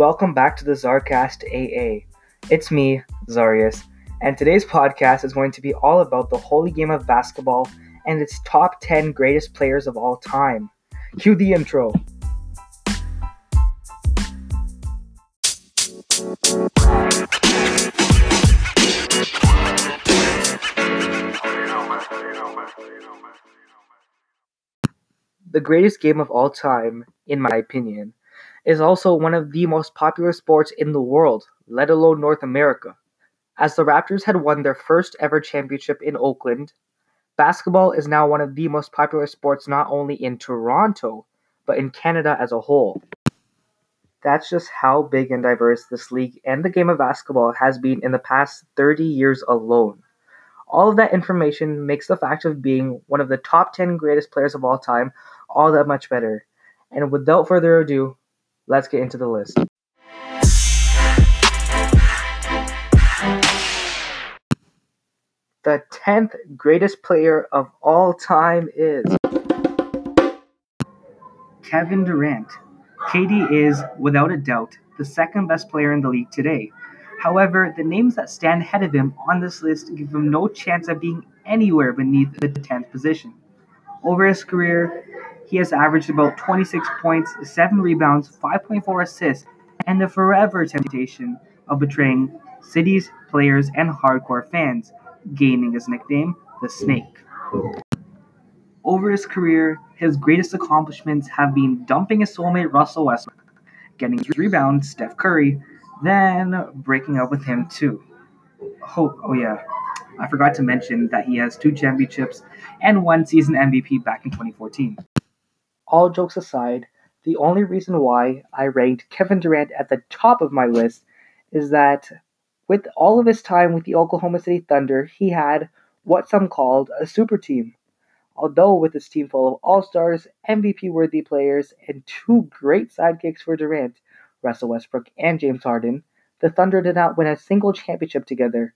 welcome back to the Zarcast AA. It's me, Zarius, and today's podcast is going to be all about the holy game of basketball and its top 10 greatest players of all time. Cue the intro. The greatest game of all time, in my opinion, is also one of the most popular sports in the world, let alone North America. As the Raptors had won their first ever championship in Oakland, basketball is now one of the most popular sports not only in Toronto, but in Canada as a whole. That's just how big and diverse this league and the game of basketball has been in the past 30 years alone. All of that information makes the fact of being one of the top 10 greatest players of all time all that much better. And without further ado, let's get into the list. The 10th greatest player of all time is Kevin Durant. KD is, without a doubt, the second best player in the league today. However, the names that stand ahead of him on this list give him no chance of being anywhere beneath the 10th position. Over his career, he has averaged about 26 points, 7 rebounds, 5.4 assists, and the forever temptation of betraying cities, players, and hardcore fans, gaining his nickname, the Snake. Over his career, his greatest accomplishments have been dumping his soulmate Russell Westbrook, getting his rebound Steph Curry, then breaking up with him too. Oh, oh yeah, I forgot to mention that he has two championships and one season MVP back in 2014. All jokes aside, the only reason why I ranked Kevin Durant at the top of my list is that with all of his time with the Oklahoma City Thunder, he had what some called a super team. Although with his team full of all stars, MVP worthy players, and two great sidekicks for Durant, Russell Westbrook and James Harden, the Thunder did not win a single championship together.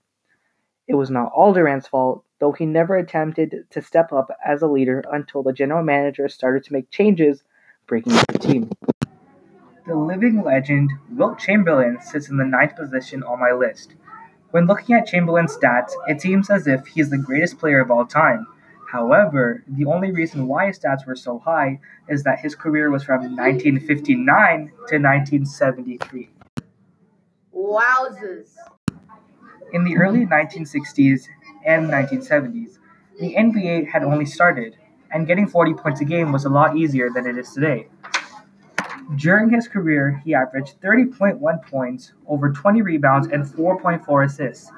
It was not all Durant's fault, though he never attempted to step up as a leader until the general manager started to make changes, breaking up the team. The living legend, Wilt Chamberlain, sits in the ninth position on my list. When looking at Chamberlain's stats, it seems as if he is the greatest player of all time. However, the only reason why his stats were so high is that his career was from 1959 to 1973. Wowzers. In the early 1960s and 1970s, the NBA had only started, and getting 40 points a game was a lot easier than it is today. During his career, he averaged 30.1 points, over 20 rebounds, and 4.4 assists.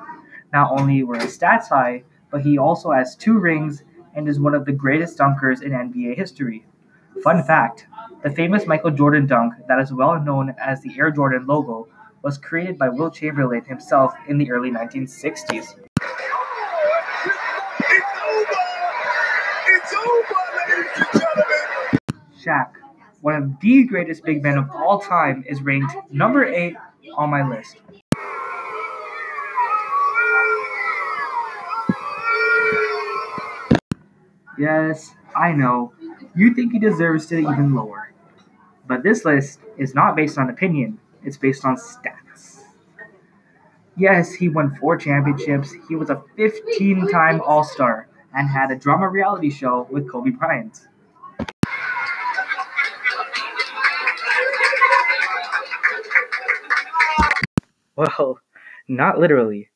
Not only were his stats high, but he also has two rings and is one of the greatest dunkers in NBA history. Fun fact the famous Michael Jordan dunk that is well known as the Air Jordan logo was created by Wilt Chamberlain himself in the early 1960s. Shaq, one of the greatest big men of all time, is ranked number 8 on my list. Yes, I know, you think he deserves to even lower. But this list is not based on opinion, it's based on stats. Yes, he won four championships, he was a 15 time All Star, and had a drama reality show with Kobe Bryant. Well, not literally,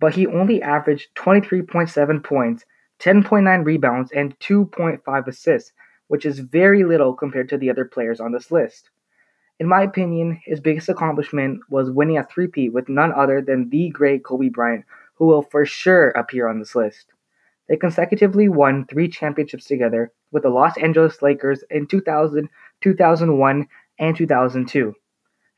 but he only averaged 23.7 points, 10.9 rebounds, and 2.5 assists, which is very little compared to the other players on this list. In my opinion, his biggest accomplishment was winning a three-peat with none other than the great Kobe Bryant, who will for sure appear on this list. They consecutively won three championships together with the Los Angeles Lakers in 2000, 2001, and 2002.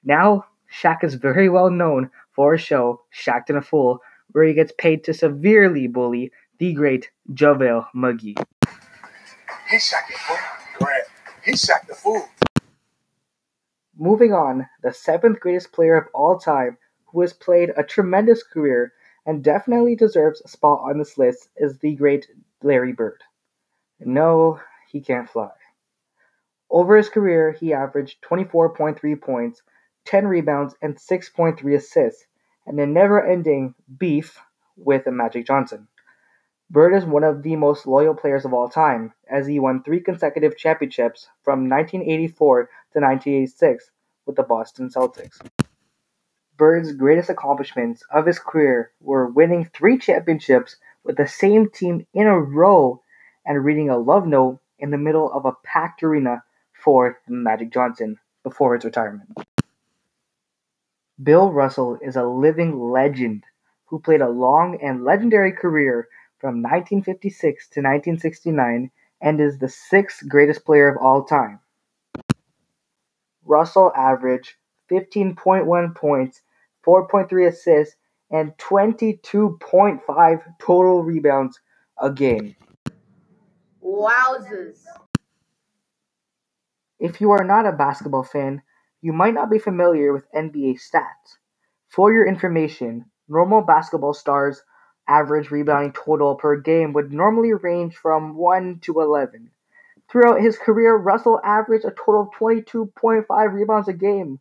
Now, Shaq is very well known for his show, Shaqtin' a Fool, where he gets paid to severely bully the great JaVale McGee. He's Shaq the Fool. He's Shaq the Fool. Moving on, the seventh greatest player of all time, who has played a tremendous career and definitely deserves a spot on this list, is the great Larry Bird. No, he can't fly. Over his career, he averaged 24.3 points, 10 rebounds, and 6.3 assists, and a never ending beef with Magic Johnson. Bird is one of the most loyal players of all time, as he won three consecutive championships from 1984 to 1986 with the Boston Celtics. Bird's greatest accomplishments of his career were winning three championships with the same team in a row and reading a love note in the middle of a packed arena for Magic Johnson before his retirement. Bill Russell is a living legend who played a long and legendary career from 1956 to 1969 and is the sixth greatest player of all time. Russell averaged 15.1 points, 4.3 assists, and 22.5 total rebounds a game. Wowzers. If you are not a basketball fan, you might not be familiar with NBA stats. For your information, normal basketball stars average rebounding total per game would normally range from 1 to 11. Throughout his career, Russell averaged a total of 22.5 rebounds a game.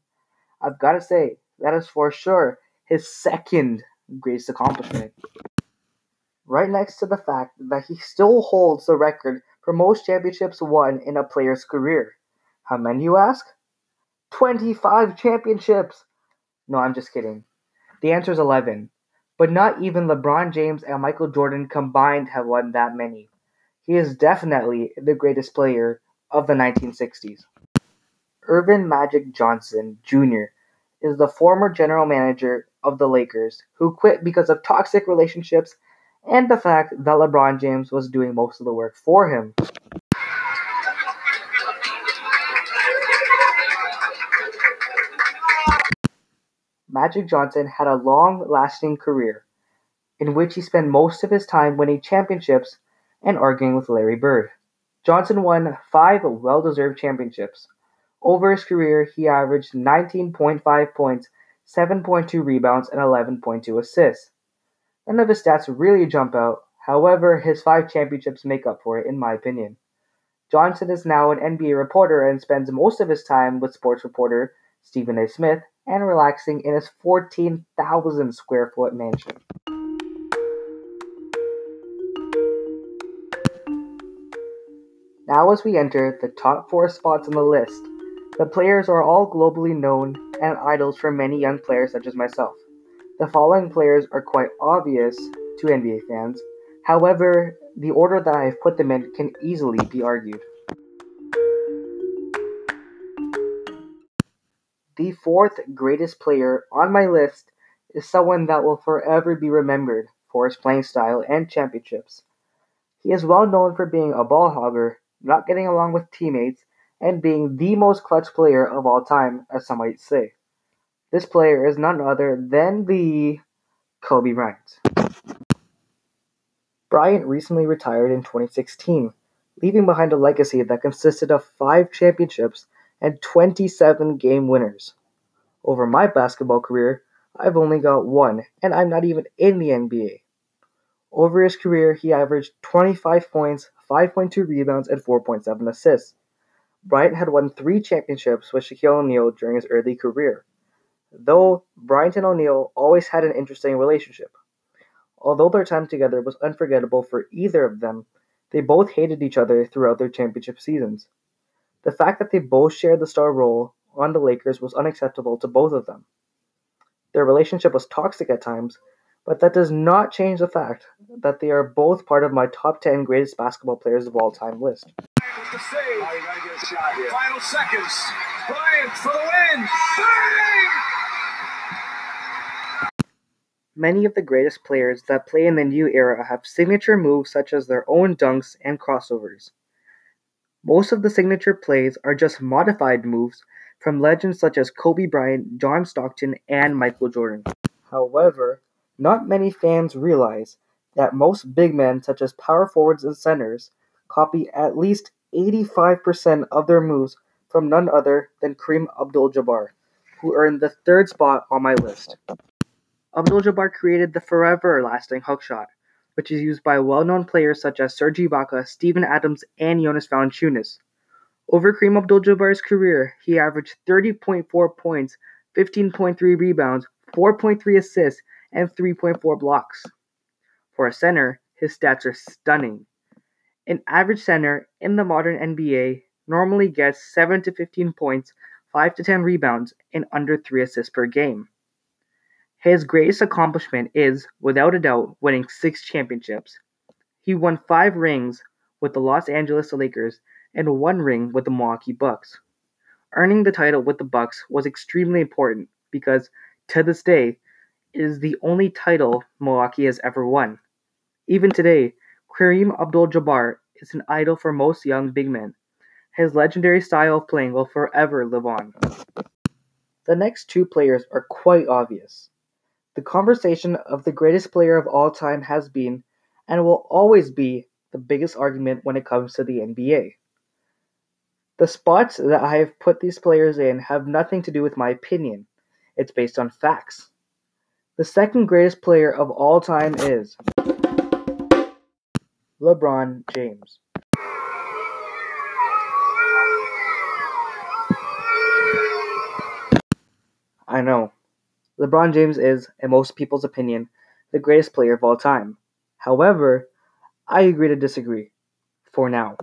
I've got to say, that is for sure his second greatest accomplishment. Right next to the fact that he still holds the record for most championships won in a player's career. How many, you ask? 25 championships! No, I'm just kidding. The answer is 11 but not even LeBron James and Michael Jordan combined have won that many. He is definitely the greatest player of the 1960s. Earvin Magic Johnson Jr. is the former general manager of the Lakers who quit because of toxic relationships and the fact that LeBron James was doing most of the work for him. Magic Johnson had a long-lasting career, in which he spent most of his time winning championships and arguing with Larry Bird. Johnson won five well-deserved championships. Over his career, he averaged 19.5 points, 7.2 rebounds, and 11.2 assists. None of his stats really jump out, however, his five championships make up for it, in my opinion. Johnson is now an NBA reporter and spends most of his time with sports reporter Stephen A. Smith and relaxing in his 14,000 square foot mansion. Now, as we enter the top four spots on the list, the players are all globally known and idols for many young players such as myself. The following players are quite obvious to NBA fans, however, the order that I have put them in can easily be argued. The fourth greatest player on my list is someone that will forever be remembered for his playing style and championships. He is well known for being a ball hogger, not getting along with teammates, and being the most clutch player of all time, as some might say. This player is none other than the Kobe Bryant. Bryant recently retired in 2016, leaving behind a legacy that consisted of five championships and 27 game winners. Over my basketball career, I've only got one, and I'm not even in the NBA. Over his career, he averaged 25 points, 5.2 rebounds, and 4.7 assists. Bryant had won three championships with Shaquille O'Neal during his early career, though Bryant and O'Neal always had an interesting relationship. Although their time together was unforgettable for either of them, they both hated each other throughout their championship seasons. The fact that they both shared the star role on the Lakers was unacceptable to both of them. Their relationship was toxic at times, but that does not change the fact that they are both part of my top 10 greatest basketball players of all time list. Final seconds. Bryant for the win. Many of the greatest players that play in the new era have signature moves such as their own dunks and crossovers. Most of the signature plays are just modified moves from legends such as Kobe Bryant, John Stockton, and Michael Jordan. However, not many fans realize that most big men, such as power forwards and centers, copy at least 85% of their moves from none other than Kareem Abdul Jabbar, who earned the third spot on my list. Abdul Jabbar created the forever lasting hook shot, which is used by well-known players such as Serge Ibaka, Steven Adams, and Jonas Valanciunas. Over Kareem Abdul-Jabbar's career, he averaged 30.4 points, 15.3 rebounds, 4.3 assists, and 3.4 blocks. For a center, his stats are stunning. An average center in the modern NBA normally gets 7 to 15 points, 5 to 10 rebounds, and under 3 assists per game. His greatest accomplishment is, without a doubt, winning six championships. He won five rings with the Los Angeles Lakers and one ring with the Milwaukee Bucks. Earning the title with the Bucks was extremely important because, to this day, it is the only title Milwaukee has ever won. Even today, Kareem Abdul-Jabbar is an idol for most young big men. His legendary style of playing will forever live on. The next two players are quite obvious. The conversation of the greatest player of all time has been, and will always be, the biggest argument when it comes to the NBA. The spots that I have put these players in have nothing to do with my opinion. It's based on facts. The second greatest player of all time is LeBron James. I know. LeBron James is, in most people's opinion, the greatest player of all time. However, I agree to disagree. For now.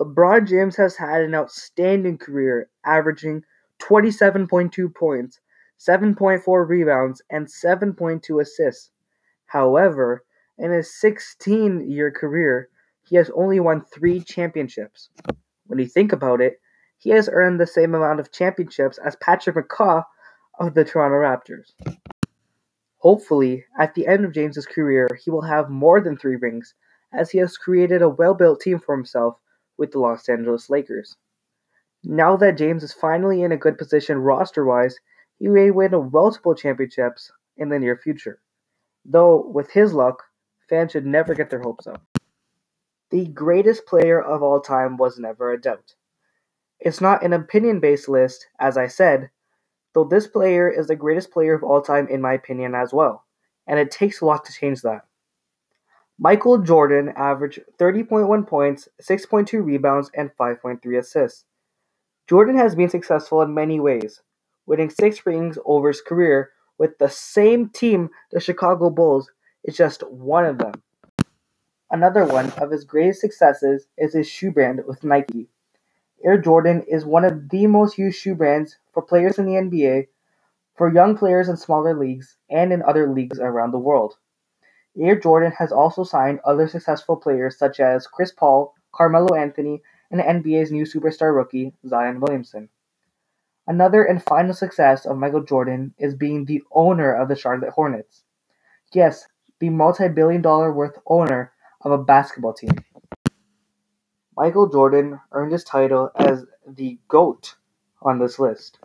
LeBron James has had an outstanding career, averaging 27.2 points, 7.4 rebounds, and 7.2 assists. However, in his 16 year career, he has only won three championships. When you think about it, he has earned the same amount of championships as Patrick McCaw of the Toronto Raptors. Hopefully, at the end of James's career, he will have more than three rings, as he has created a well built team for himself with the Los Angeles Lakers. Now that James is finally in a good position roster wise, he may win multiple championships in the near future. Though, with his luck, fans should never get their hopes up. The greatest player of all time was never a doubt. It's not an opinion based list, as I said, though this player is the greatest player of all time in my opinion as well, and it takes a lot to change that. Michael Jordan averaged 30.1 points, 6.2 rebounds, and 5.3 assists. Jordan has been successful in many ways, winning six rings over his career with the same team, the Chicago Bulls, is just one of them. Another one of his greatest successes is his shoe brand with Nike. Air Jordan is one of the most used shoe brands for players in the NBA, for young players in smaller leagues, and in other leagues around the world. Air Jordan has also signed other successful players such as Chris Paul, Carmelo Anthony, and the NBA's new superstar rookie, Zion Williamson. Another and final success of Michael Jordan is being the owner of the Charlotte Hornets. Yes, the multi billion dollar worth owner of a basketball team. Michael Jordan earned his title as the GOAT on this list.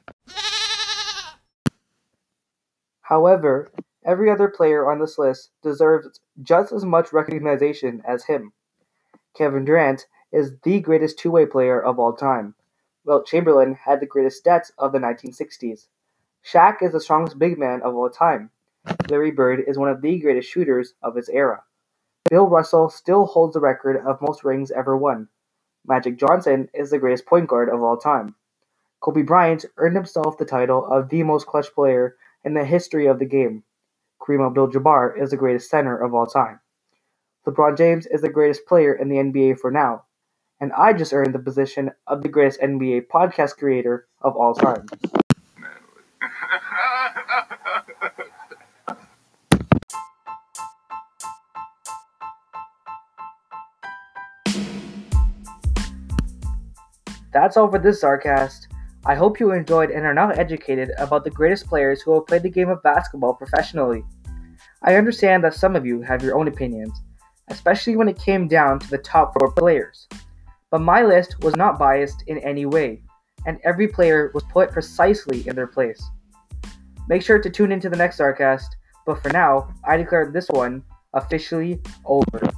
However, every other player on this list deserves just as much recognition as him. Kevin Durant is the greatest two way player of all time. Wilt Chamberlain had the greatest stats of the 1960s. Shaq is the strongest big man of all time. Larry Bird is one of the greatest shooters of his era. Bill Russell still holds the record of most rings ever won. Magic Johnson is the greatest point guard of all time. Kobe Bryant earned himself the title of the most clutch player in the history of the game. Kareem Abdul-Jabbar is the greatest center of all time. LeBron James is the greatest player in the NBA for now, and I just earned the position of the greatest NBA podcast creator of all time. That's all for this Czarcast. I hope you enjoyed and are now educated about the greatest players who have played the game of basketball professionally. I understand that some of you have your own opinions, especially when it came down to the top four players. But my list was not biased in any way, and every player was put precisely in their place. Make sure to tune into the next Czarcast, but for now, I declare this one officially over.